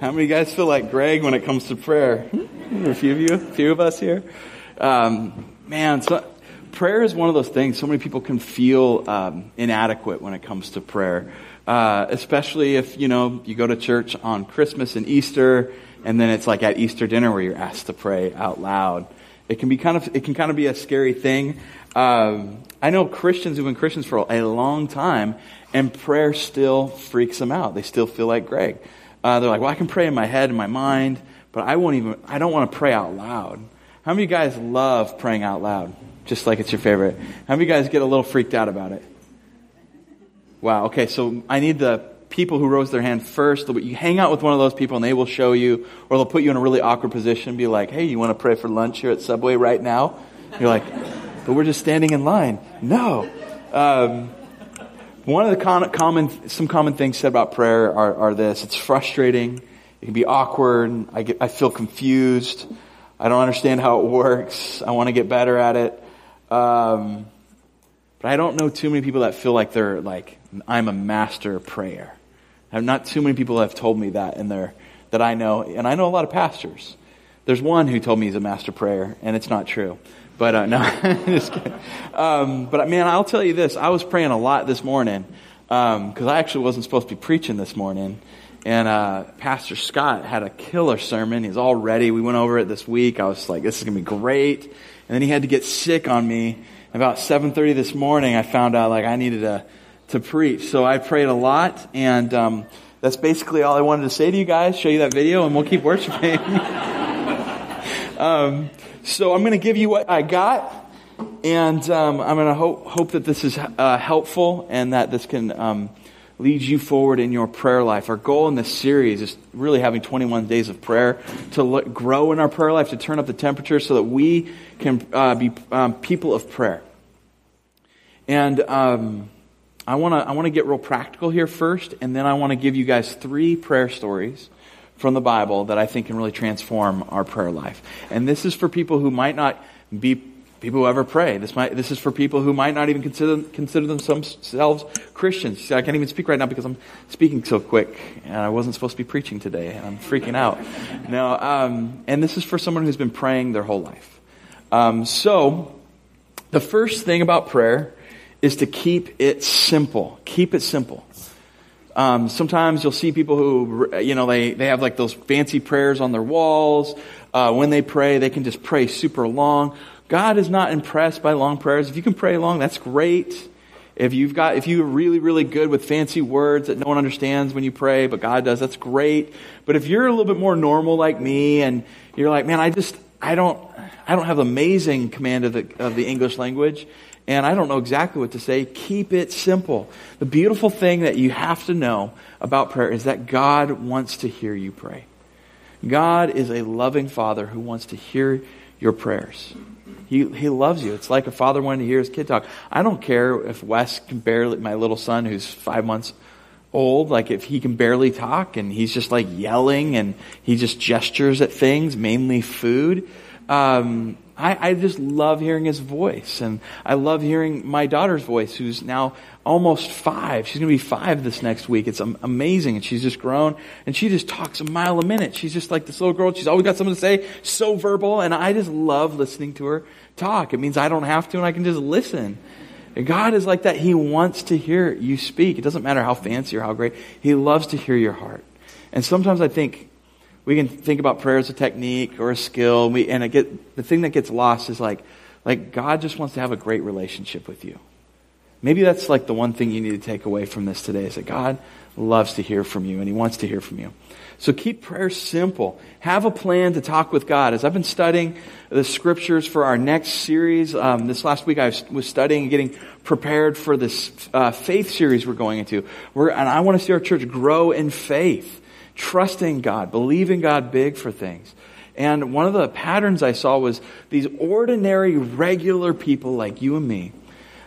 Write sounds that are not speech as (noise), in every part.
How many guys feel like Greg when it comes to prayer? a few of you, a few of us here. Um, man, so, prayer is one of those things. So many people can feel um, inadequate when it comes to prayer, uh, especially if you know you go to church on Christmas and Easter, and then it's like at Easter dinner where you're asked to pray out loud. It can be kind of it can kind of be a scary thing. Um, I know Christians who've been Christians for a long time, and prayer still freaks them out. They still feel like Greg. Uh, they're like, well, I can pray in my head and my mind, but I won't even. I don't want to pray out loud. How many of you guys love praying out loud? Just like it's your favorite. How many of you guys get a little freaked out about it? Wow. Okay, so I need the people who rose their hand first. You hang out with one of those people and they will show you, or they'll put you in a really awkward position and be like, hey, you want to pray for lunch here at Subway right now? You're like, but we're just standing in line. No. Um, one of the con- common, some common things said about prayer are, are this. It's frustrating. It can be awkward. I get, I feel confused. I don't understand how it works. I want to get better at it. Um, but I don't know too many people that feel like they're like, I'm a master prayer. I have not too many people have told me that in there that I know. And I know a lot of pastors. There's one who told me he's a master prayer, and it's not true. But uh, (laughs) no, just kidding. Um, but man, I'll tell you this: I was praying a lot this morning because um, I actually wasn't supposed to be preaching this morning, and uh, Pastor Scott had a killer sermon. He's all ready. We went over it this week. I was like, this is to be great. And then he had to get sick on me. About 7.30 this morning, I found out like I needed to, to preach. So I prayed a lot. And um, that's basically all I wanted to say to you guys. Show you that video and we'll keep worshiping. (laughs) um, so I'm going to give you what I got. And um, I'm going to hope, hope that this is uh, helpful and that this can um, leads you forward in your prayer life. Our goal in this series is really having 21 days of prayer to look, grow in our prayer life, to turn up the temperature so that we can uh, be um, people of prayer. And um, I want to I want to get real practical here first, and then I want to give you guys three prayer stories from the Bible that I think can really transform our prayer life. And this is for people who might not be people who ever pray. This might, this is for people who might not even consider, consider themselves Christians. See, I can't even speak right now because I'm speaking so quick and I wasn't supposed to be preaching today and I'm freaking out. (laughs) No, um, and this is for someone who's been praying their whole life. Um, so, the first thing about prayer is to keep it simple. Keep it simple. Um, sometimes you'll see people who, you know, they, they have like those fancy prayers on their walls. Uh, when they pray, they can just pray super long. God is not impressed by long prayers. If you can pray long, that's great. If you've got, if you're really, really good with fancy words that no one understands when you pray, but God does, that's great. But if you're a little bit more normal like me and you're like, man, I just, I don't, I don't have amazing command of the, of the English language and I don't know exactly what to say, keep it simple. The beautiful thing that you have to know about prayer is that God wants to hear you pray. God is a loving father who wants to hear your prayers. He, he loves you. It's like a father wanting to hear his kid talk. I don't care if Wes can barely, my little son who's five months old, like if he can barely talk and he's just like yelling and he just gestures at things, mainly food. Um, I, I just love hearing his voice. And I love hearing my daughter's voice, who's now almost five. She's going to be five this next week. It's amazing. And she's just grown. And she just talks a mile a minute. She's just like this little girl. She's always got something to say, so verbal. And I just love listening to her talk. It means I don't have to and I can just listen. And God is like that. He wants to hear you speak. It doesn't matter how fancy or how great. He loves to hear your heart. And sometimes I think we can think about prayer as a technique or a skill. And we, and it get, the thing that gets lost is like, like God just wants to have a great relationship with you. Maybe that's like the one thing you need to take away from this today is that God loves to hear from you and He wants to hear from you. So keep prayer simple. Have a plan to talk with God. As I've been studying the scriptures for our next series, um, this last week I was studying and getting prepared for this uh, faith series we're going into. We're, and I want to see our church grow in faith trusting God, believing God big for things. And one of the patterns I saw was these ordinary, regular people like you and me,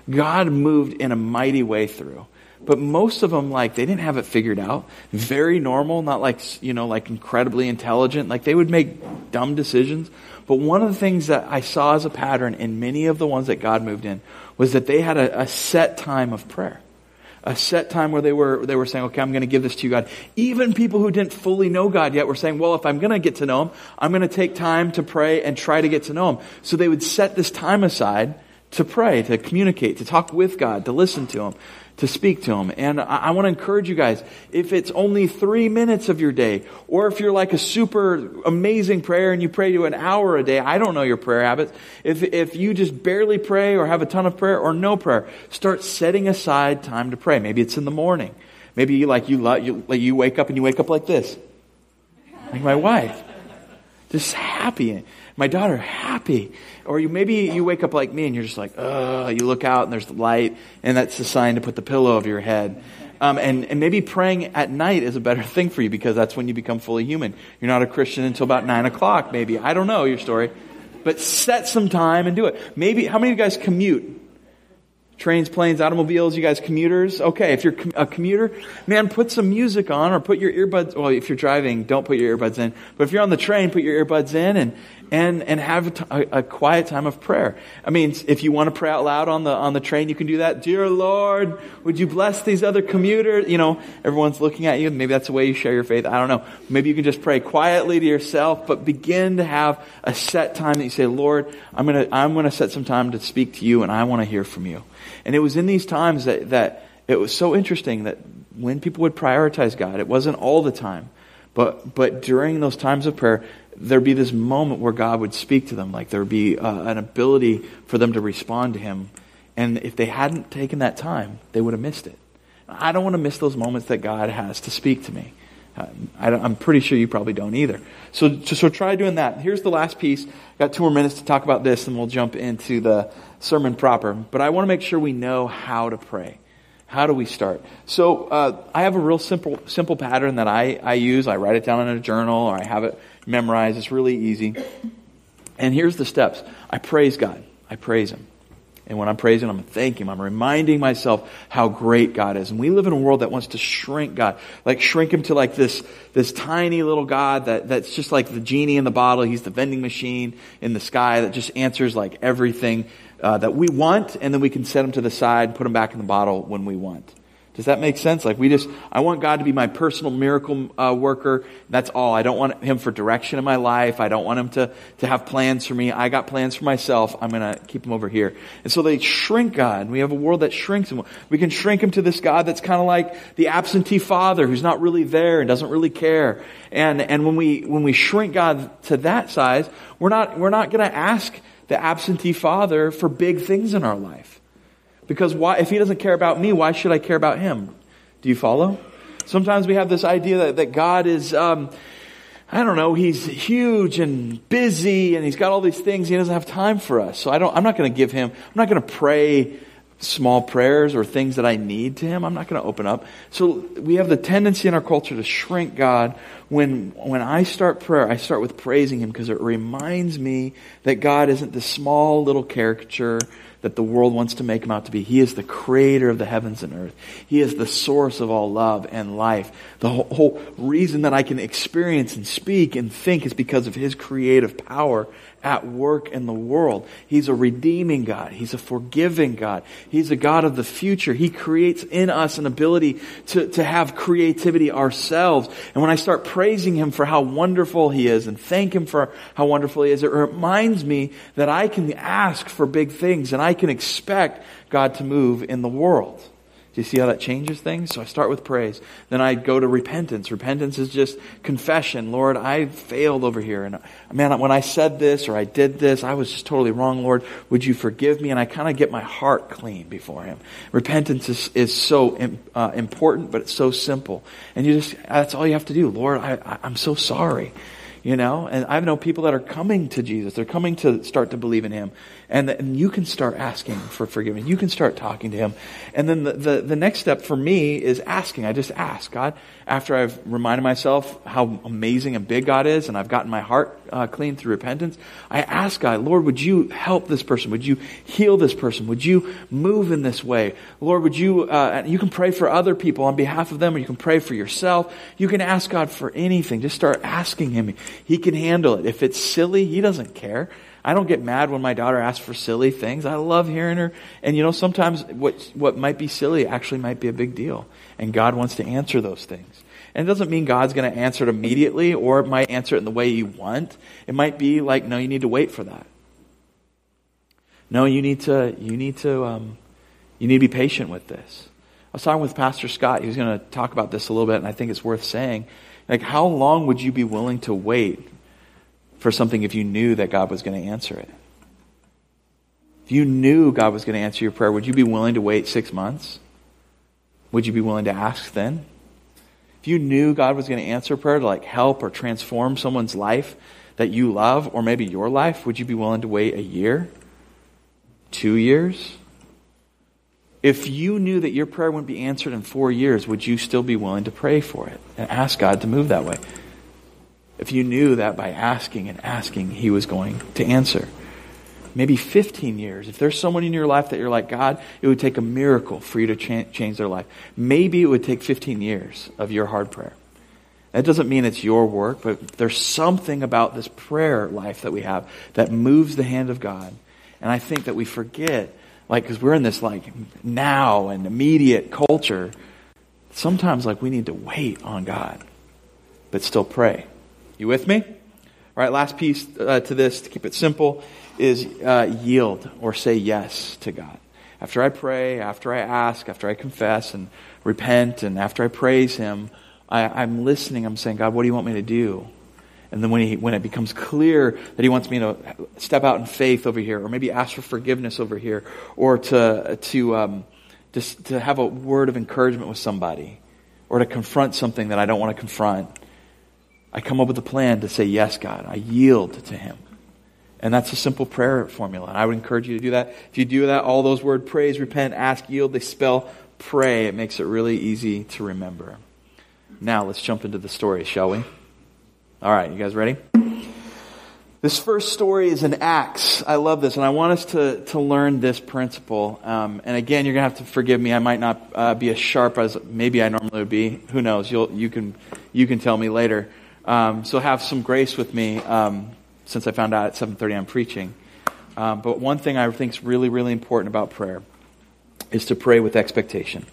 God moved in a mighty way through. But most of them, like, they didn't have it figured out. Very normal, not like, you know, like incredibly intelligent. Like, they would make dumb decisions. But one of the things that I saw as a pattern in many of the ones that God moved in was that they had a, a set time of prayer a set time where they were, they were saying, okay, I'm going to give this to you, God. Even people who didn't fully know God yet were saying, well, if I'm going to get to know Him, I'm going to take time to pray and try to get to know Him. So they would set this time aside to pray, to communicate, to talk with God, to listen to Him to speak to Him. And I, I want to encourage you guys, if it's only three minutes of your day, or if you're like a super amazing prayer and you pray to an hour a day, I don't know your prayer habits. If, if you just barely pray or have a ton of prayer or no prayer, start setting aside time to pray. Maybe it's in the morning. Maybe you like you, you, like you wake up and you wake up like this. Like my wife. Just happy my daughter happy. Or you, maybe you wake up like me and you're just like, ugh, you look out and there's the light and that's the sign to put the pillow over your head. Um, and, and maybe praying at night is a better (laughs) thing for you because that's when you become fully human. You're not a Christian until about nine o'clock, maybe. I don't know your story. But set some time and do it. Maybe, how many of you guys commute? Trains, planes, automobiles, you guys commuters? Okay, if you're a commuter, man, put some music on or put your earbuds, well, if you're driving, don't put your earbuds in. But if you're on the train, put your earbuds in and, and, and have a, t- a, quiet time of prayer. I mean, if you want to pray out loud on the, on the train, you can do that. Dear Lord, would you bless these other commuters? You know, everyone's looking at you. Maybe that's the way you share your faith. I don't know. Maybe you can just pray quietly to yourself, but begin to have a set time that you say, Lord, I'm to, I'm to set some time to speak to you and I want to hear from you. And it was in these times that, that it was so interesting that when people would prioritize God, it wasn't all the time, but, but during those times of prayer, there'd be this moment where God would speak to them, like there would be uh, an ability for them to respond to Him. And if they hadn't taken that time, they would have missed it. I don't want to miss those moments that God has to speak to me. I am pretty sure you probably don't either. So, so try doing that. Here's the last piece. Got two more minutes to talk about this, and we'll jump into the sermon proper. But I want to make sure we know how to pray. How do we start? So uh, I have a real simple simple pattern that I, I use. I write it down in a journal, or I have it memorized. It's really easy. And here's the steps. I praise God. I praise Him. And when I'm praising Him, I'm thanking Him. I'm reminding myself how great God is. And we live in a world that wants to shrink God. Like shrink Him to like this, this tiny little God that, that's just like the genie in the bottle. He's the vending machine in the sky that just answers like everything uh, that we want. And then we can set Him to the side, put Him back in the bottle when we want. Does that make sense? Like we just, I want God to be my personal miracle uh, worker. That's all. I don't want Him for direction in my life. I don't want Him to, to have plans for me. I got plans for myself. I'm going to keep Him over here. And so they shrink God. We have a world that shrinks Him. We can shrink Him to this God that's kind of like the absentee father who's not really there and doesn't really care. And, and when we, when we shrink God to that size, we're not, we're not going to ask the absentee father for big things in our life. Because why, if he doesn't care about me, why should I care about him? Do you follow? Sometimes we have this idea that, that God is, um, I don't know, he's huge and busy and he's got all these things. He doesn't have time for us. So I don't, I'm not going to give him, I'm not going to pray small prayers or things that I need to him. I'm not going to open up. So we have the tendency in our culture to shrink God. When, when I start prayer, I start with praising him because it reminds me that God isn't this small little caricature that the world wants to make him out to be. He is the creator of the heavens and earth. He is the source of all love and life. The whole, whole, reason that I can experience and speak and think is because of his creative power at work in the world. He's a redeeming God. He's a forgiving God. He's a God of the future. He creates in us an ability to, to have creativity ourselves. And when I start praising Him for how wonderful He is and thank Him for how wonderful He is, it reminds me that I can ask for big things and I can expect God to move in the world. Do you see how that changes things? So I start with praise. Then I go to repentance. Repentance is just confession. Lord, I failed over here. And man, when I said this or I did this, I was just totally wrong. Lord, would you forgive me? And I kind of get my heart clean before Him. Repentance is, is so uh, important, but it's so simple. And you just, that's all you have to do. Lord, I, I'm so sorry you know and i know people that are coming to jesus they're coming to start to believe in him and, and you can start asking for forgiveness you can start talking to him and then the, the, the next step for me is asking i just ask god after I've reminded myself how amazing and big God is, and I've gotten my heart uh, clean through repentance, I ask God, Lord, would you help this person? Would you heal this person? Would you move in this way? Lord, would you, uh, you can pray for other people on behalf of them, or you can pray for yourself. You can ask God for anything. Just start asking Him. He can handle it. If it's silly, He doesn't care. I don't get mad when my daughter asks for silly things. I love hearing her. And you know, sometimes what, what might be silly actually might be a big deal. And God wants to answer those things. And it doesn't mean God's going to answer it immediately or it might answer it in the way you want. It might be like, no, you need to wait for that. No, you need to, you need to, um, you need to be patient with this. I was talking with Pastor Scott. He was going to talk about this a little bit, and I think it's worth saying. Like, how long would you be willing to wait for something if you knew that God was going to answer it? If you knew God was going to answer your prayer, would you be willing to wait six months? Would you be willing to ask then? If you knew God was going to answer prayer to like help or transform someone's life that you love, or maybe your life, would you be willing to wait a year? Two years? If you knew that your prayer wouldn't be answered in four years, would you still be willing to pray for it and ask God to move that way? If you knew that by asking and asking, He was going to answer. Maybe 15 years. If there's someone in your life that you're like, God, it would take a miracle for you to cha- change their life. Maybe it would take 15 years of your hard prayer. That doesn't mean it's your work, but there's something about this prayer life that we have that moves the hand of God. And I think that we forget like, because we're in this like now and immediate culture, sometimes like we need to wait on God, but still pray. You with me? All right, last piece uh, to this, to keep it simple, is uh, yield or say yes to God. After I pray, after I ask, after I confess and repent, and after I praise Him, I, I'm listening. I'm saying, God, what do you want me to do? And then when, he, when it becomes clear that he wants me to step out in faith over here, or maybe ask for forgiveness over here, or to, to, um, just to have a word of encouragement with somebody, or to confront something that I don't want to confront, I come up with a plan to say, Yes, God. I yield to him. And that's a simple prayer formula. And I would encourage you to do that. If you do that, all those words, praise, repent, ask, yield, they spell pray. It makes it really easy to remember. Now let's jump into the story, shall we? All right, you guys ready? This first story is in Acts. I love this, and I want us to, to learn this principle. Um, and again, you're going to have to forgive me. I might not uh, be as sharp as maybe I normally would be. Who knows? You'll, you, can, you can tell me later. Um, so have some grace with me um, since I found out at 7.30 I'm preaching. Um, but one thing I think is really, really important about prayer is to pray with expectation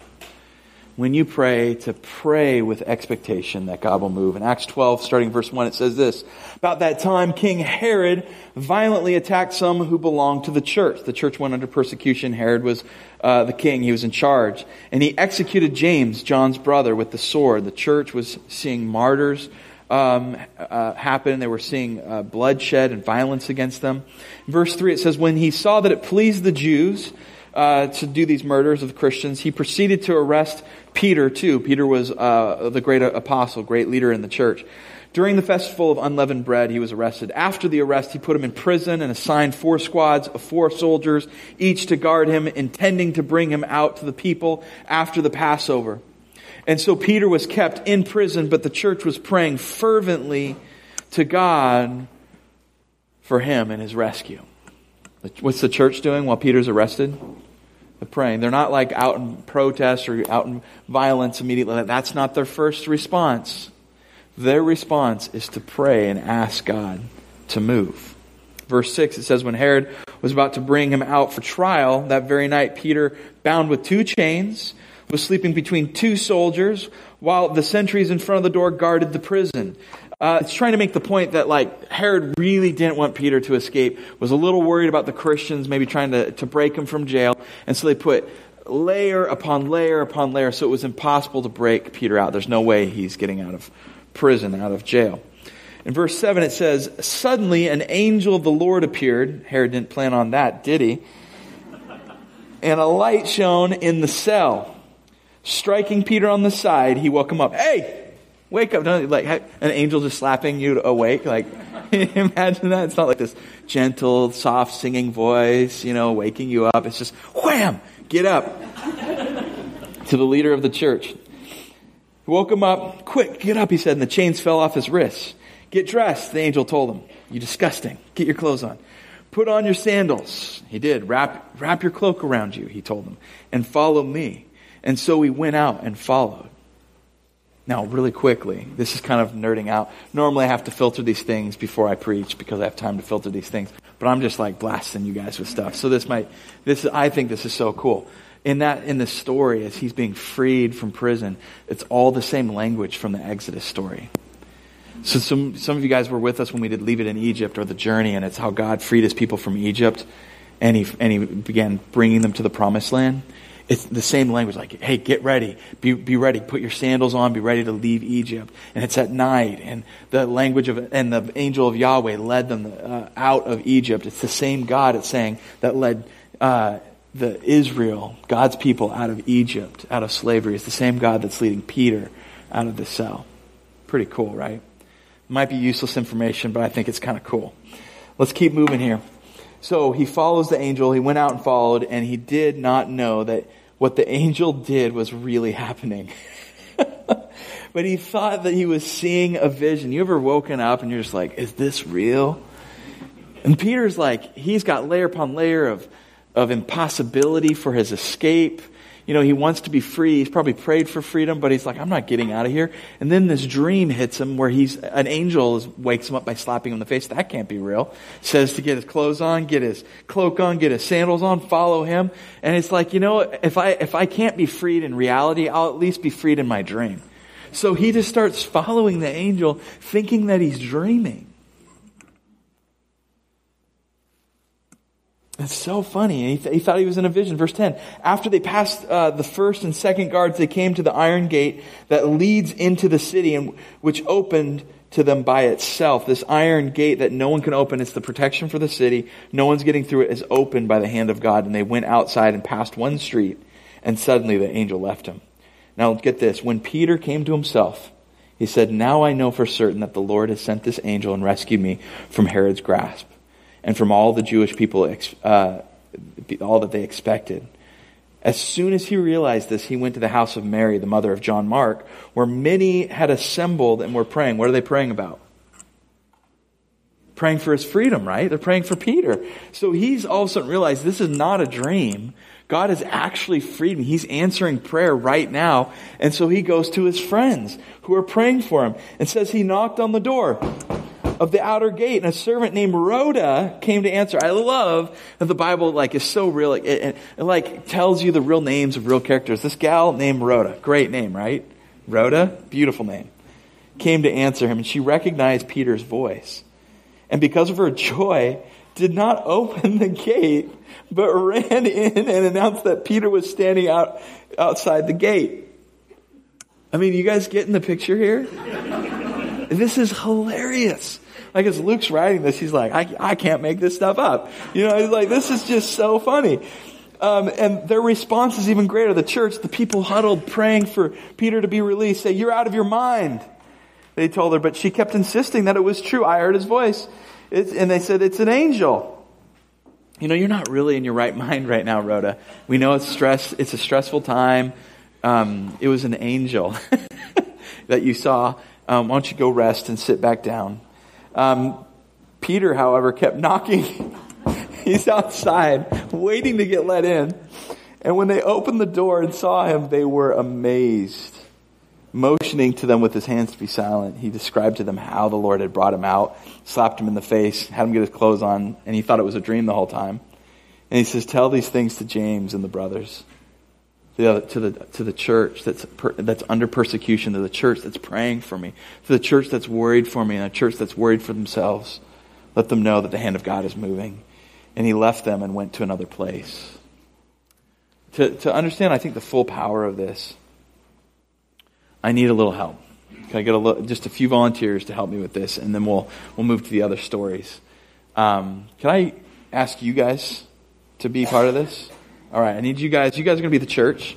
when you pray to pray with expectation that God will move. In Acts 12, starting verse 1, it says this About that time, King Herod violently attacked some who belonged to the church. The church went under persecution. Herod was uh, the king, he was in charge. And he executed James, John's brother, with the sword. The church was seeing martyrs. Um, uh, happen. They were seeing uh, bloodshed and violence against them. Verse 3, it says, When he saw that it pleased the Jews uh, to do these murders of Christians, he proceeded to arrest Peter, too. Peter was uh, the great apostle, great leader in the church. During the festival of unleavened bread, he was arrested. After the arrest, he put him in prison and assigned four squads of four soldiers, each to guard him, intending to bring him out to the people after the Passover. And so Peter was kept in prison, but the church was praying fervently to God for him and his rescue. What's the church doing while Peter's arrested? They're praying. They're not like out in protest or out in violence immediately. That's not their first response. Their response is to pray and ask God to move. Verse 6, it says, When Herod was about to bring him out for trial, that very night, Peter, bound with two chains, was sleeping between two soldiers while the sentries in front of the door guarded the prison. Uh, it's trying to make the point that like Herod really didn't want Peter to escape, was a little worried about the Christians, maybe trying to, to break him from jail. And so they put layer upon layer upon layer. So it was impossible to break Peter out. There's no way he's getting out of prison, out of jail. In verse 7 it says, Suddenly an angel of the Lord appeared. Herod didn't plan on that, did he? And a light shone in the cell. Striking Peter on the side, he woke him up. Hey! Wake up. Don't, like an angel just slapping you awake. Like, (laughs) imagine that. It's not like this gentle, soft singing voice, you know, waking you up. It's just wham, get up. (laughs) to the leader of the church. He woke him up. Quick, get up, he said, and the chains fell off his wrists. Get dressed, the angel told him. You disgusting. Get your clothes on. Put on your sandals. He did. Wrap, wrap your cloak around you, he told him, and follow me. And so he went out and followed. Now, really quickly, this is kind of nerding out. Normally, I have to filter these things before I preach because I have time to filter these things. But I'm just like blasting you guys with stuff. So this might, this I think this is so cool. In that, in the story, as he's being freed from prison, it's all the same language from the Exodus story. So some some of you guys were with us when we did Leave It in Egypt or the journey, and it's how God freed His people from Egypt, and he and he began bringing them to the Promised Land. It's the same language, like, hey, get ready, be, be ready, put your sandals on, be ready to leave Egypt. And it's at night, and the language of, and the angel of Yahweh led them uh, out of Egypt. It's the same God, it's saying, that led uh, the Israel, God's people, out of Egypt, out of slavery. It's the same God that's leading Peter out of the cell. Pretty cool, right? Might be useless information, but I think it's kind of cool. Let's keep moving here. So he follows the angel. He went out and followed, and he did not know that what the angel did was really happening. (laughs) but he thought that he was seeing a vision. You ever woken up and you're just like, is this real? And Peter's like, he's got layer upon layer of, of impossibility for his escape you know, he wants to be free. He's probably prayed for freedom, but he's like, I'm not getting out of here. And then this dream hits him where he's, an angel wakes him up by slapping him in the face. That can't be real. Says to get his clothes on, get his cloak on, get his sandals on, follow him. And it's like, you know, if I, if I can't be freed in reality, I'll at least be freed in my dream. So he just starts following the angel, thinking that he's dreaming. It's so funny. He, th- he, thought he was in a vision. Verse 10. After they passed uh, the first and second guards, they came to the iron gate that leads into the city and which opened to them by itself. This iron gate that no one can open. It's the protection for the city. No one's getting through it is opened by the hand of God. And they went outside and passed one street and suddenly the angel left him. Now get this. When Peter came to himself, he said, Now I know for certain that the Lord has sent this angel and rescued me from Herod's grasp and from all the Jewish people, uh, all that they expected. As soon as he realized this, he went to the house of Mary, the mother of John Mark, where many had assembled and were praying. What are they praying about? Praying for his freedom, right? They're praying for Peter. So he's all of a sudden realized this is not a dream. God has actually freed me. He's answering prayer right now. And so he goes to his friends who are praying for him and says he knocked on the door of the outer gate, and a servant named Rhoda came to answer. I love that the Bible like is so real. It, it, it like tells you the real names of real characters. This gal named Rhoda, great name, right? Rhoda, beautiful name, came to answer him, and she recognized Peter's voice, and because of her joy, did not (laughs) open the gate, but ran in and announced that Peter was standing out outside the gate. I mean, you guys getting the picture here? (laughs) This is hilarious. Like as Luke's writing this, he's like, I, I can't make this stuff up. You know, he's like, this is just so funny. Um, and their response is even greater. The church, the people huddled praying for Peter to be released, say, you're out of your mind. They told her, but she kept insisting that it was true. I heard his voice. It's, and they said, it's an angel. You know, you're not really in your right (laughs) mind right now, Rhoda. We know it's stress. It's a stressful time. Um, it was an angel (laughs) that you saw. Um, why don't you go rest and sit back down? Um, Peter, however, kept knocking. (laughs) He's outside, waiting to get let in. And when they opened the door and saw him, they were amazed. Motioning to them with his hands to be silent, he described to them how the Lord had brought him out, slapped him in the face, had him get his clothes on, and he thought it was a dream the whole time. And he says, Tell these things to James and the brothers the, to the to the church that's per, that's under persecution, to the church that's praying for me, to the church that's worried for me, and a church that's worried for themselves. Let them know that the hand of God is moving. And he left them and went to another place. To to understand, I think the full power of this, I need a little help. Can I get a little, just a few volunteers to help me with this, and then we'll we'll move to the other stories. Um, can I ask you guys to be part of this? All right, I need you guys. You guys are going to be the church.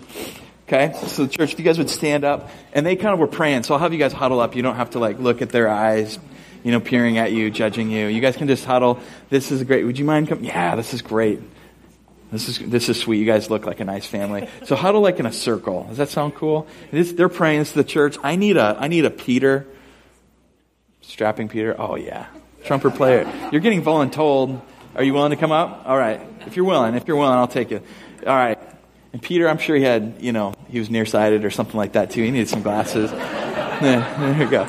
Okay? So the church, if you guys would stand up, and they kind of were praying, so I'll have you guys huddle up. You don't have to like look at their eyes, you know, peering at you, judging you. You guys can just huddle. This is great. Would you mind coming? Yeah, this is great. This is, this is sweet. You guys look like a nice family. So huddle like in a circle. Does that sound cool? they're praying. This is the church. I need a, I need a Peter. Strapping Peter. Oh yeah. Trumpet player. You're getting voluntold. Are you willing to come up? All right. If you're willing, if you're willing, I'll take you. All right. And Peter, I'm sure he had, you know, he was nearsighted or something like that too. He needed some glasses. (laughs) there you go.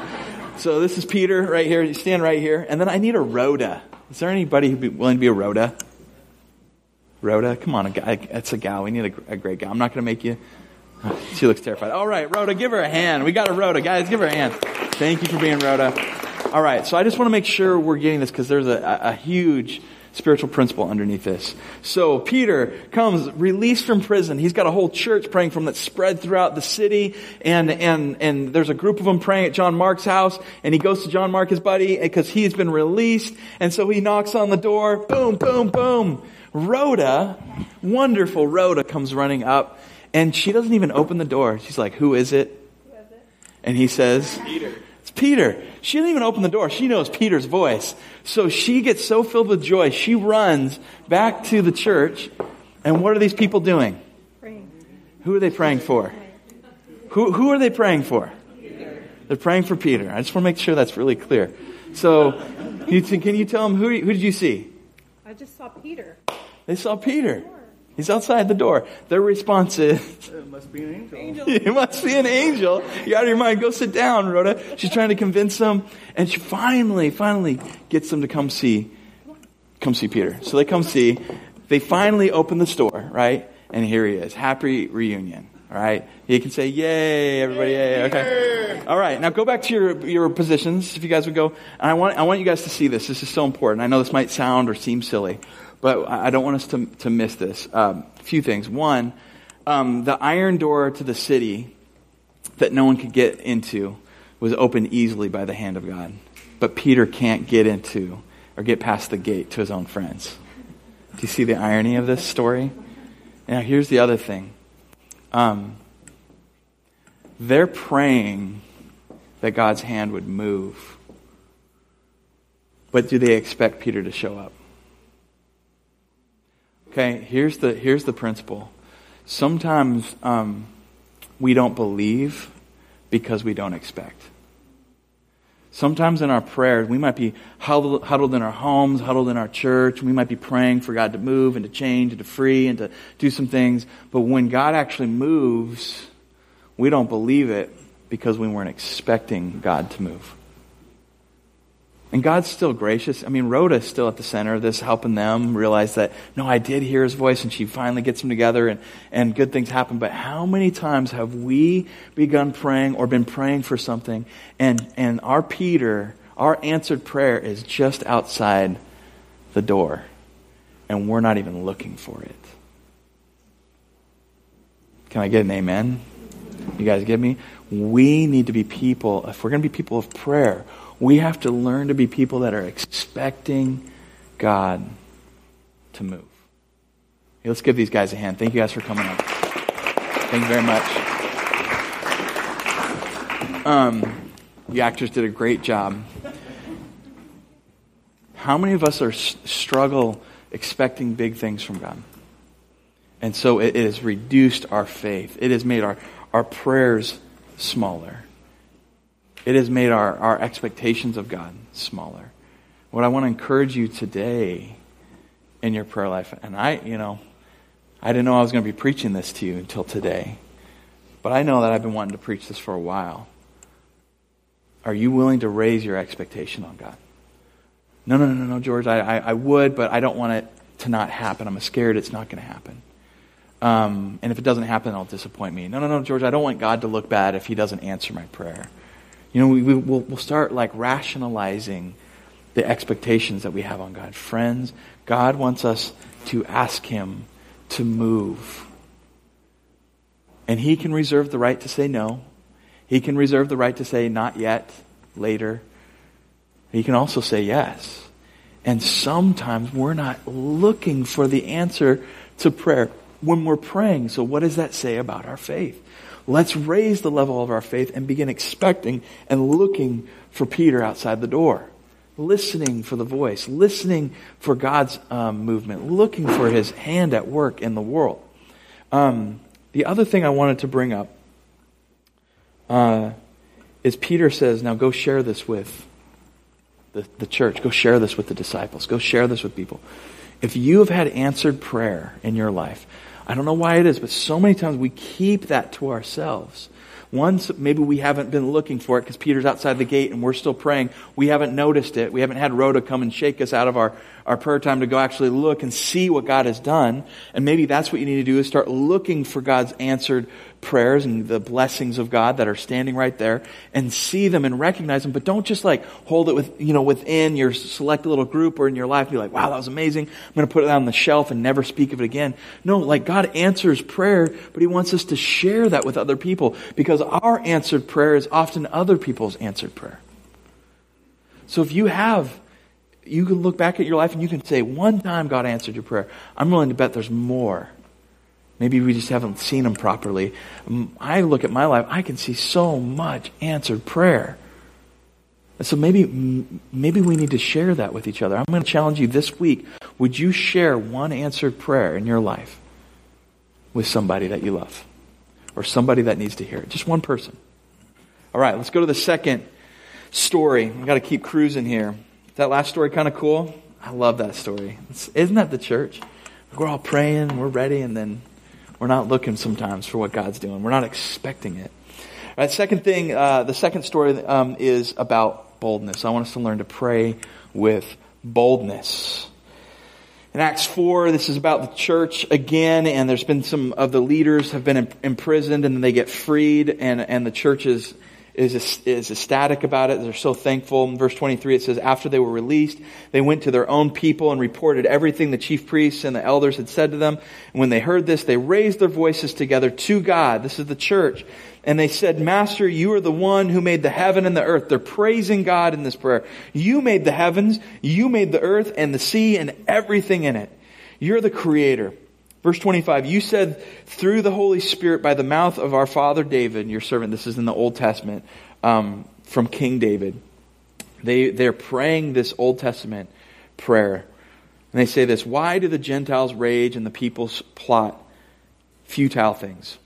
So this is Peter right here. You stand right here. And then I need a Rhoda. Is there anybody who'd be willing to be a Rhoda? Rhoda, come on, a guy. That's a gal. We need a, a great gal. I'm not going to make you. She looks terrified. All right, Rhoda, give her a hand. We got a Rhoda. Guys, give her a hand. Thank you for being Rhoda. All right, so I just want to make sure we're getting this because there's a, a huge spiritual principle underneath this. So Peter comes released from prison. He's got a whole church praying from that spread throughout the city. And, and, and there's a group of them praying at John Mark's house. And he goes to John Mark, his buddy, because he's been released. And so he knocks on the door. Boom, boom, boom. Rhoda, wonderful Rhoda comes running up and she doesn't even open the door. She's like, who is it? Who is it? And he says, Peter. Peter. She didn't even open the door. She knows Peter's voice. So she gets so filled with joy, she runs back to the church. And what are these people doing? Praying. Who are they praying for? Who, who are they praying for? Peter. They're praying for Peter. I just want to make sure that's really clear. So, can you, can you tell them who, who did you see? I just saw Peter. They saw Peter. He's outside the door. Their response is, It must be an angel. (laughs) it must be an angel. You're out of your mind. Go sit down, Rhoda. She's trying to convince them. And she finally, finally gets them to come see, come see Peter. So they come see. They finally open the store, right? And here he is. Happy reunion. All right. You can say, yay, everybody, yay. Okay. All right. Now go back to your, your positions. If you guys would go. And I want, I want you guys to see this. This is so important. I know this might sound or seem silly. But I don't want us to, to miss this. Um, a few things. One, um, the iron door to the city that no one could get into was opened easily by the hand of God. But Peter can't get into or get past the gate to his own friends. Do you see the irony of this story? Now, here's the other thing. Um, they're praying that God's hand would move. But do they expect Peter to show up? Okay, here's the, here's the principle. Sometimes um, we don't believe because we don't expect. Sometimes in our prayers, we might be huddled, huddled, in our homes, huddled in our church. We might be praying for God to move and to change and to free and to do some things. But when God actually moves, we don't believe it because we weren't expecting God to move. And God's still gracious. I mean, Rhoda's still at the center of this, helping them realize that, no, I did hear his voice, and she finally gets them together, and, and good things happen. But how many times have we begun praying or been praying for something, and, and our Peter, our answered prayer is just outside the door, and we're not even looking for it? Can I get an amen? You guys get me? We need to be people, if we're going to be people of prayer, we have to learn to be people that are expecting God to move. Hey, let's give these guys a hand. Thank you guys for coming up. Thank you very much. Um, the actors did a great job. How many of us are struggle expecting big things from God? And so it, has reduced our faith. It has made our, our prayers smaller. It has made our, our expectations of God smaller. What I want to encourage you today in your prayer life, and I, you know, I didn't know I was going to be preaching this to you until today, but I know that I've been wanting to preach this for a while. Are you willing to raise your expectation on God? No, no, no, no, George, I, I, I would, but I don't want it to not happen. I'm scared it's not going to happen. Um, and if it doesn't happen, it'll disappoint me. No, no, no, George, I don't want God to look bad if He doesn't answer my prayer. You know, we, we, will we'll start like rationalizing the expectations that we have on God. Friends, God wants us to ask Him to move. And He can reserve the right to say no. He can reserve the right to say not yet, later. He can also say yes. And sometimes we're not looking for the answer to prayer when we're praying. So, what does that say about our faith? Let's raise the level of our faith and begin expecting and looking for Peter outside the door. Listening for the voice, listening for God's um, movement, looking for his hand at work in the world. Um, the other thing I wanted to bring up uh, is Peter says, Now go share this with the, the church. Go share this with the disciples. Go share this with people. If you have had answered prayer in your life, I don't know why it is, but so many times we keep that to ourselves. Once maybe we haven't been looking for it because Peter's outside the gate and we're still praying. We haven't noticed it. We haven't had Rhoda come and shake us out of our, our prayer time to go actually look and see what God has done. And maybe that's what you need to do is start looking for God's answered prayers and the blessings of God that are standing right there and see them and recognize them. But don't just like hold it with, you know, within your select little group or in your life. Be like, wow, that was amazing. I'm going to put it on the shelf and never speak of it again. No, like God answers prayer, but He wants us to share that with other people because our answered prayer is often other people's answered prayer. So if you have you can look back at your life and you can say, one time God answered your prayer. I'm willing to bet there's more. Maybe we just haven't seen them properly. I look at my life, I can see so much answered prayer. And so maybe, maybe we need to share that with each other. I'm going to challenge you this week. Would you share one answered prayer in your life with somebody that you love? Or somebody that needs to hear it? Just one person. All right, let's go to the second story. We've got to keep cruising here. That last story kind of cool? I love that story. It's, isn't that the church? We're all praying, we're ready, and then we're not looking sometimes for what God's doing. We're not expecting it. All right, second thing, uh, the second story um, is about boldness. I want us to learn to pray with boldness. In Acts 4, this is about the church again, and there's been some of the leaders have been imprisoned and then they get freed, and, and the church is is, is ecstatic about it. They're so thankful. In verse 23, it says, After they were released, they went to their own people and reported everything the chief priests and the elders had said to them. And when they heard this, they raised their voices together to God. This is the church. And they said, Master, you are the one who made the heaven and the earth. They're praising God in this prayer. You made the heavens, you made the earth and the sea and everything in it. You're the creator. Verse 25, you said through the Holy Spirit by the mouth of our father David, your servant, this is in the Old Testament, um, from King David. They, they're praying this Old Testament prayer. And they say this Why do the Gentiles rage and the peoples plot futile things?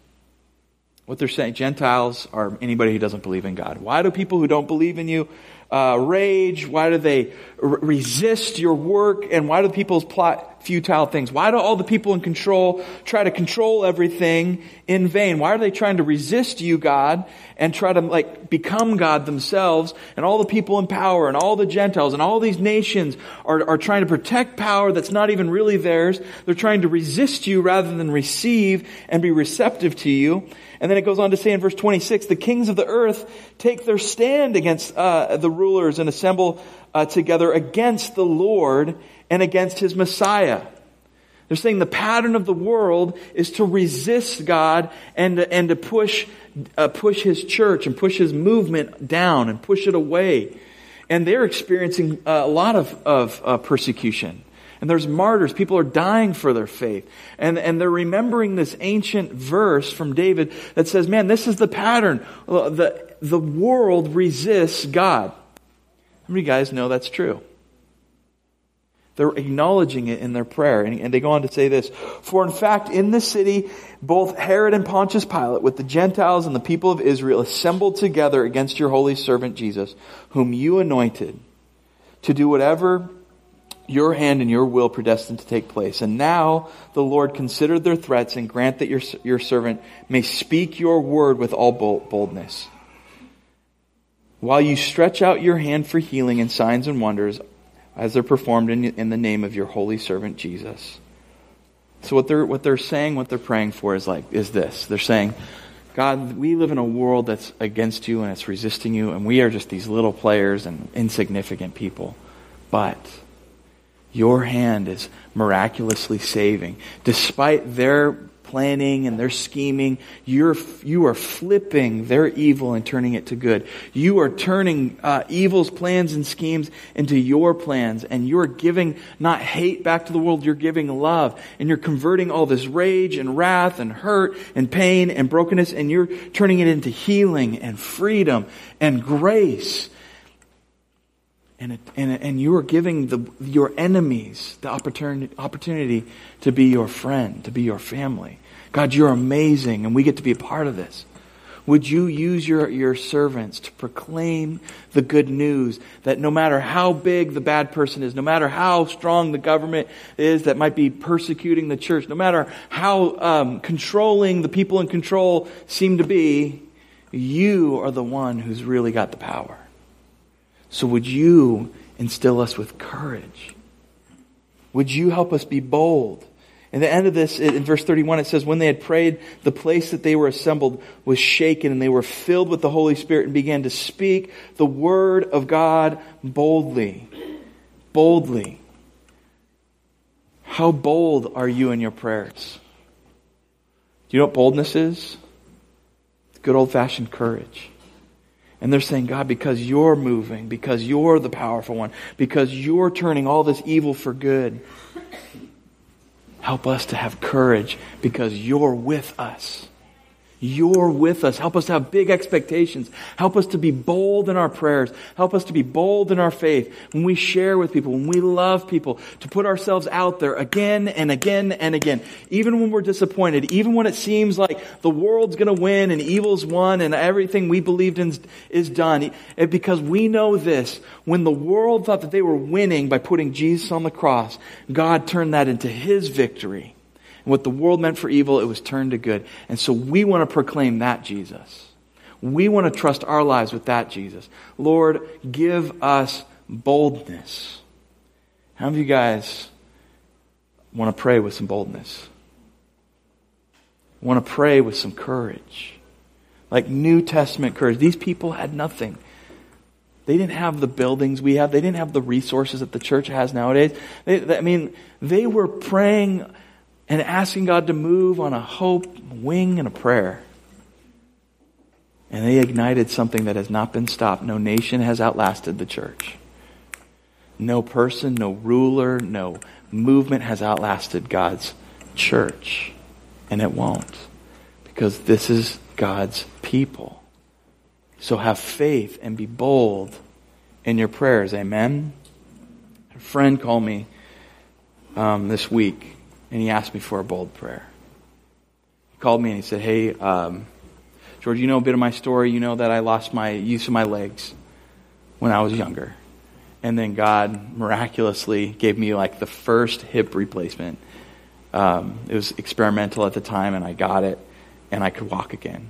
What they're saying, Gentiles are anybody who doesn't believe in God. Why do people who don't believe in you uh, rage? Why do they resist your work? And why do people plot futile things? Why do all the people in control try to control everything in vain? Why are they trying to resist you, God, and try to like become God themselves? And all the people in power and all the Gentiles and all these nations are, are trying to protect power that's not even really theirs. They're trying to resist you rather than receive and be receptive to you. And then it goes on to say in verse 26, the kings of the earth take their stand against uh, the rulers and assemble uh, together against the Lord and against his Messiah. They're saying the pattern of the world is to resist God and, and to push, uh, push his church and push his movement down and push it away. And they're experiencing a lot of, of uh, persecution. And there's martyrs. People are dying for their faith. And, and they're remembering this ancient verse from David that says, man, this is the pattern. The, the world resists God. How many guys know that's true? They're acknowledging it in their prayer. And, they go on to say this For in fact, in the city, both Herod and Pontius Pilate, with the Gentiles and the people of Israel, assembled together against your holy servant Jesus, whom you anointed, to do whatever your hand and your will predestined to take place. And now the Lord consider their threats and grant that your, your servant may speak your word with all boldness. While you stretch out your hand for healing and signs and wonders as they're performed in, in the name of your holy servant Jesus. So what they're, what they're saying, what they're praying for is like, is this. They're saying, God, we live in a world that's against you and it's resisting you and we are just these little players and insignificant people. But your hand is miraculously saving. Despite their planning and their scheming, you're, you are flipping their evil and turning it to good. You are turning uh, evil's plans and schemes into your plans, and you're giving not hate back to the world, you're giving love. And you're converting all this rage and wrath and hurt and pain and brokenness, and you're turning it into healing and freedom and grace and, and, and you are giving the, your enemies the opportunity, opportunity to be your friend, to be your family. God, you're amazing, and we get to be a part of this. Would you use your, your servants to proclaim the good news that no matter how big the bad person is, no matter how strong the government is that might be persecuting the church, no matter how um, controlling the people in control seem to be, You are the one who's really got the power. So would you instill us with courage? Would you help us be bold? In the end of this, in verse 31, it says, When they had prayed, the place that they were assembled was shaken, and they were filled with the Holy Spirit and began to speak the word of God boldly. Boldly. How bold are you in your prayers? Do you know what boldness is? Good old fashioned courage. And they're saying, God, because you're moving, because you're the powerful one, because you're turning all this evil for good, help us to have courage because you're with us. You're with us. Help us to have big expectations. Help us to be bold in our prayers. Help us to be bold in our faith when we share with people, when we love people, to put ourselves out there again and again and again. Even when we're disappointed, even when it seems like the world's going to win and evil's won and everything we believed in is done. Because we know this, when the world thought that they were winning by putting Jesus on the cross, God turned that into His victory. And what the world meant for evil, it was turned to good. And so we want to proclaim that Jesus. We want to trust our lives with that Jesus. Lord, give us boldness. How many of you guys want to pray with some boldness? Want to pray with some courage? Like New Testament courage. These people had nothing. They didn't have the buildings we have. They didn't have the resources that the church has nowadays. They, I mean, they were praying and asking God to move on a hope, wing, and a prayer. And they ignited something that has not been stopped. No nation has outlasted the church. No person, no ruler, no movement has outlasted God's church. And it won't. Because this is God's people. So have faith and be bold in your prayers. Amen. A friend called me um, this week and he asked me for a bold prayer. He called me and he said, Hey, um, George, you know a bit of my story. You know that I lost my use of my legs when I was younger. And then God miraculously gave me like the first hip replacement. Um, it was experimental at the time, and I got it, and I could walk again.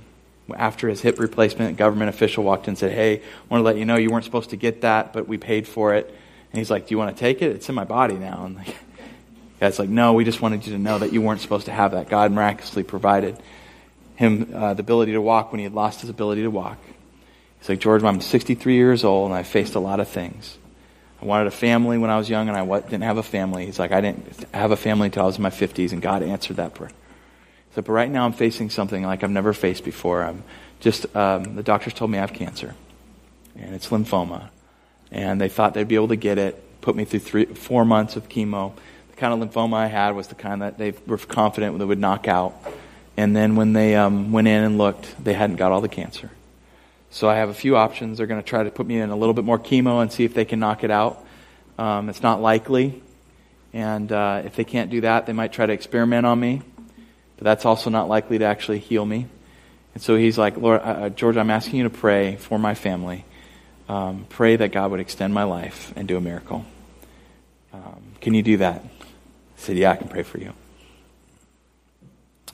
After his hip replacement, a government official walked in and said, Hey, want to let you know you weren't supposed to get that, but we paid for it. And he's like, Do you want to take it? It's in my body now. And like, God's like, no, we just wanted you to know that you weren't supposed to have that. God miraculously provided him uh, the ability to walk when he had lost his ability to walk. He's like, George, I'm 63 years old and I faced a lot of things. I wanted a family when I was young and I didn't have a family. He's like, I didn't have a family until I was in my 50s and God answered that prayer. So, but right now I'm facing something like I've never faced before. I'm just, um, the doctors told me I have cancer and it's lymphoma. And they thought they'd be able to get it, put me through three, four months of chemo kind of lymphoma I had was the kind that they were confident they would knock out. And then when they um, went in and looked, they hadn't got all the cancer. So I have a few options. They're going to try to put me in a little bit more chemo and see if they can knock it out. Um, it's not likely. And uh, if they can't do that, they might try to experiment on me. But that's also not likely to actually heal me. And so he's like, Lord, uh, uh George, I'm asking you to pray for my family. Um, pray that God would extend my life and do a miracle. Um, can you do that? I said, Yeah, I can pray for you.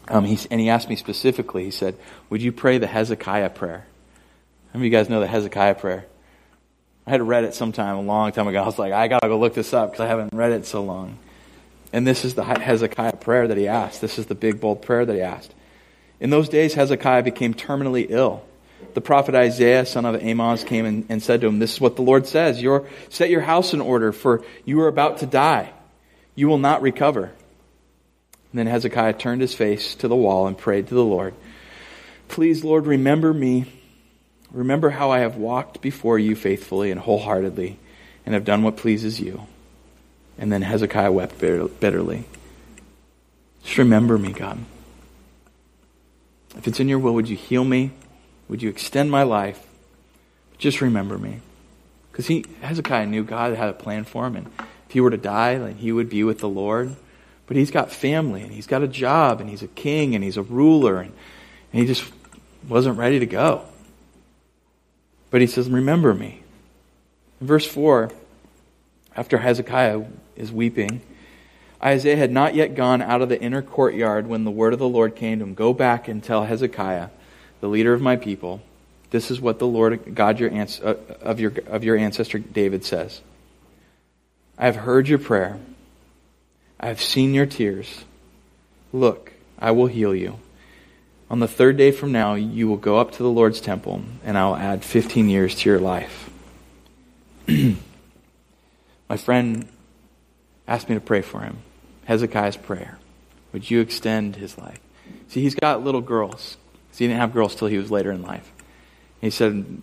Um, he, and he asked me specifically, he said, Would you pray the Hezekiah prayer? How many of you guys know the Hezekiah prayer? I had read it sometime a long time ago. I was like, I got to go look this up because I haven't read it so long. And this is the Hezekiah prayer that he asked. This is the big, bold prayer that he asked. In those days, Hezekiah became terminally ill. The prophet Isaiah, son of Amoz, came and, and said to him, This is what the Lord says. You're, set your house in order, for you are about to die you will not recover. And then Hezekiah turned his face to the wall and prayed to the Lord, Please, Lord, remember me. Remember how I have walked before you faithfully and wholeheartedly and have done what pleases you. And then Hezekiah wept bitterly. Just remember me, God. If it's in your will, would you heal me? Would you extend my life? Just remember me. Because he Hezekiah knew God had a plan for him, and if he were to die, then he would be with the Lord. But he's got family and he's got a job and he's a king and he's a ruler and, and he just wasn't ready to go. But he says, Remember me. In verse 4, after Hezekiah is weeping, Isaiah had not yet gone out of the inner courtyard when the word of the Lord came to him Go back and tell Hezekiah, the leader of my people, This is what the Lord God your, uh, of, your, of your ancestor David says. I have heard your prayer. I have seen your tears. Look, I will heal you. On the third day from now, you will go up to the Lord's temple, and I will add 15 years to your life. (clears throat) My friend asked me to pray for him. Hezekiah's prayer. Would you extend his life? See, he's got little girls. See, he didn't have girls till he was later in life. He said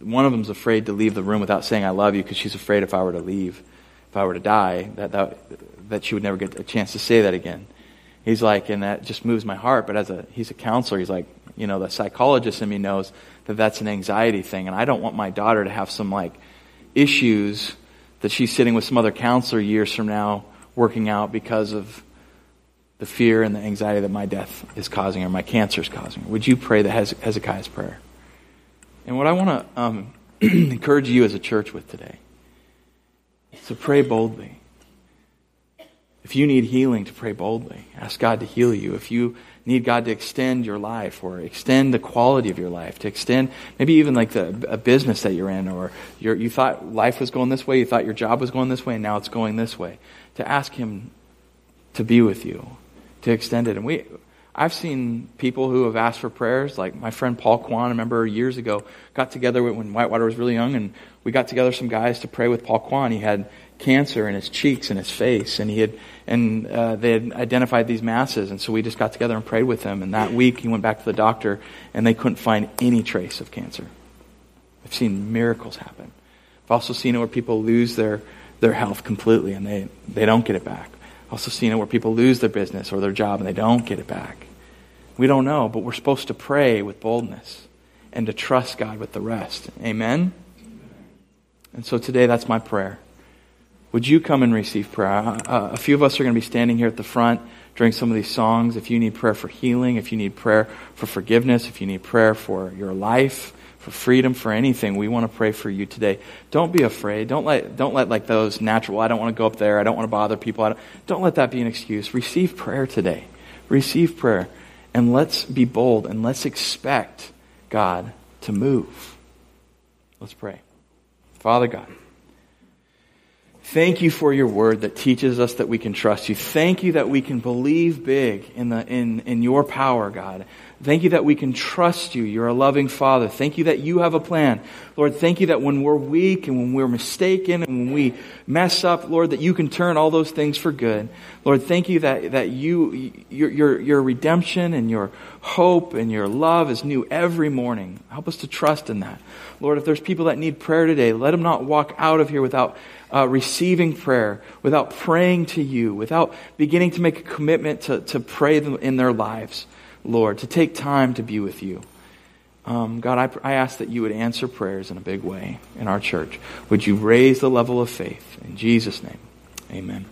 one of them's afraid to leave the room without saying "I love you" because she's afraid if I were to leave, if I were to die, that that that she would never get a chance to say that again. He's like, and that just moves my heart. But as a he's a counselor, he's like, you know, the psychologist in me knows that that's an anxiety thing, and I don't want my daughter to have some like issues that she's sitting with some other counselor years from now working out because of the fear and the anxiety that my death is causing or my cancer is causing. Would you pray the Hezekiah's prayer? And what I want to um, (clears throat) encourage you as a church with today is to pray boldly. If you need healing, to pray boldly. Ask God to heal you. If you need God to extend your life or extend the quality of your life, to extend maybe even like the, a business that you're in, or you thought life was going this way, you thought your job was going this way, and now it's going this way, to ask Him to be with you, to extend it. And we, I've seen people who have asked for prayers, like my friend Paul Kwan, I remember years ago, got together when Whitewater was really young, and we got together some guys to pray with Paul Kwan. He had cancer in his cheeks and his face, and he had, and uh, they had identified these masses, and so we just got together and prayed with him. And that week, he went back to the doctor, and they couldn't find any trace of cancer. I've seen miracles happen. I've also seen it where people lose their their health completely, and they they don't get it back. I've also seen it where people lose their business or their job, and they don't get it back. We don't know, but we're supposed to pray with boldness and to trust God with the rest. Amen? And so today, that's my prayer. Would you come and receive prayer? Uh, uh a few of us are going to be standing here at the front during some of these songs. If you need prayer for healing, if you need prayer for forgiveness, if you need prayer for your life, for freedom, for anything, we want to pray for you today. Don't be afraid. Don't let, don't let like those natural, I don't want to go up there, I don't want to bother people. Don't, don't let that be an excuse. Receive prayer today. Receive prayer. And let's be bold and let's expect God to move. Let's pray. Father God, thank you for your word that teaches us that we can trust you. Thank you that we can believe big in, the, in, in your power, God. Thank you that we can trust you. You're a loving Father. Thank you that you have a plan. Lord, thank you that when we're weak and when we're mistaken and when we mess up, Lord, that you can turn all those things for good. Lord, thank you that, that you, your, your, your redemption and your hope and your love is new every morning. Help us to trust in that. Lord, if there's people that need prayer today, let them not walk out of here without uh, receiving prayer, without praying to you, without beginning to make a commitment to, to pray in their lives. Lord, to take time to be with you. Um, God, I, I ask that you would answer prayers in a big way in our church. Would you raise the level of faith? In Jesus' name, amen.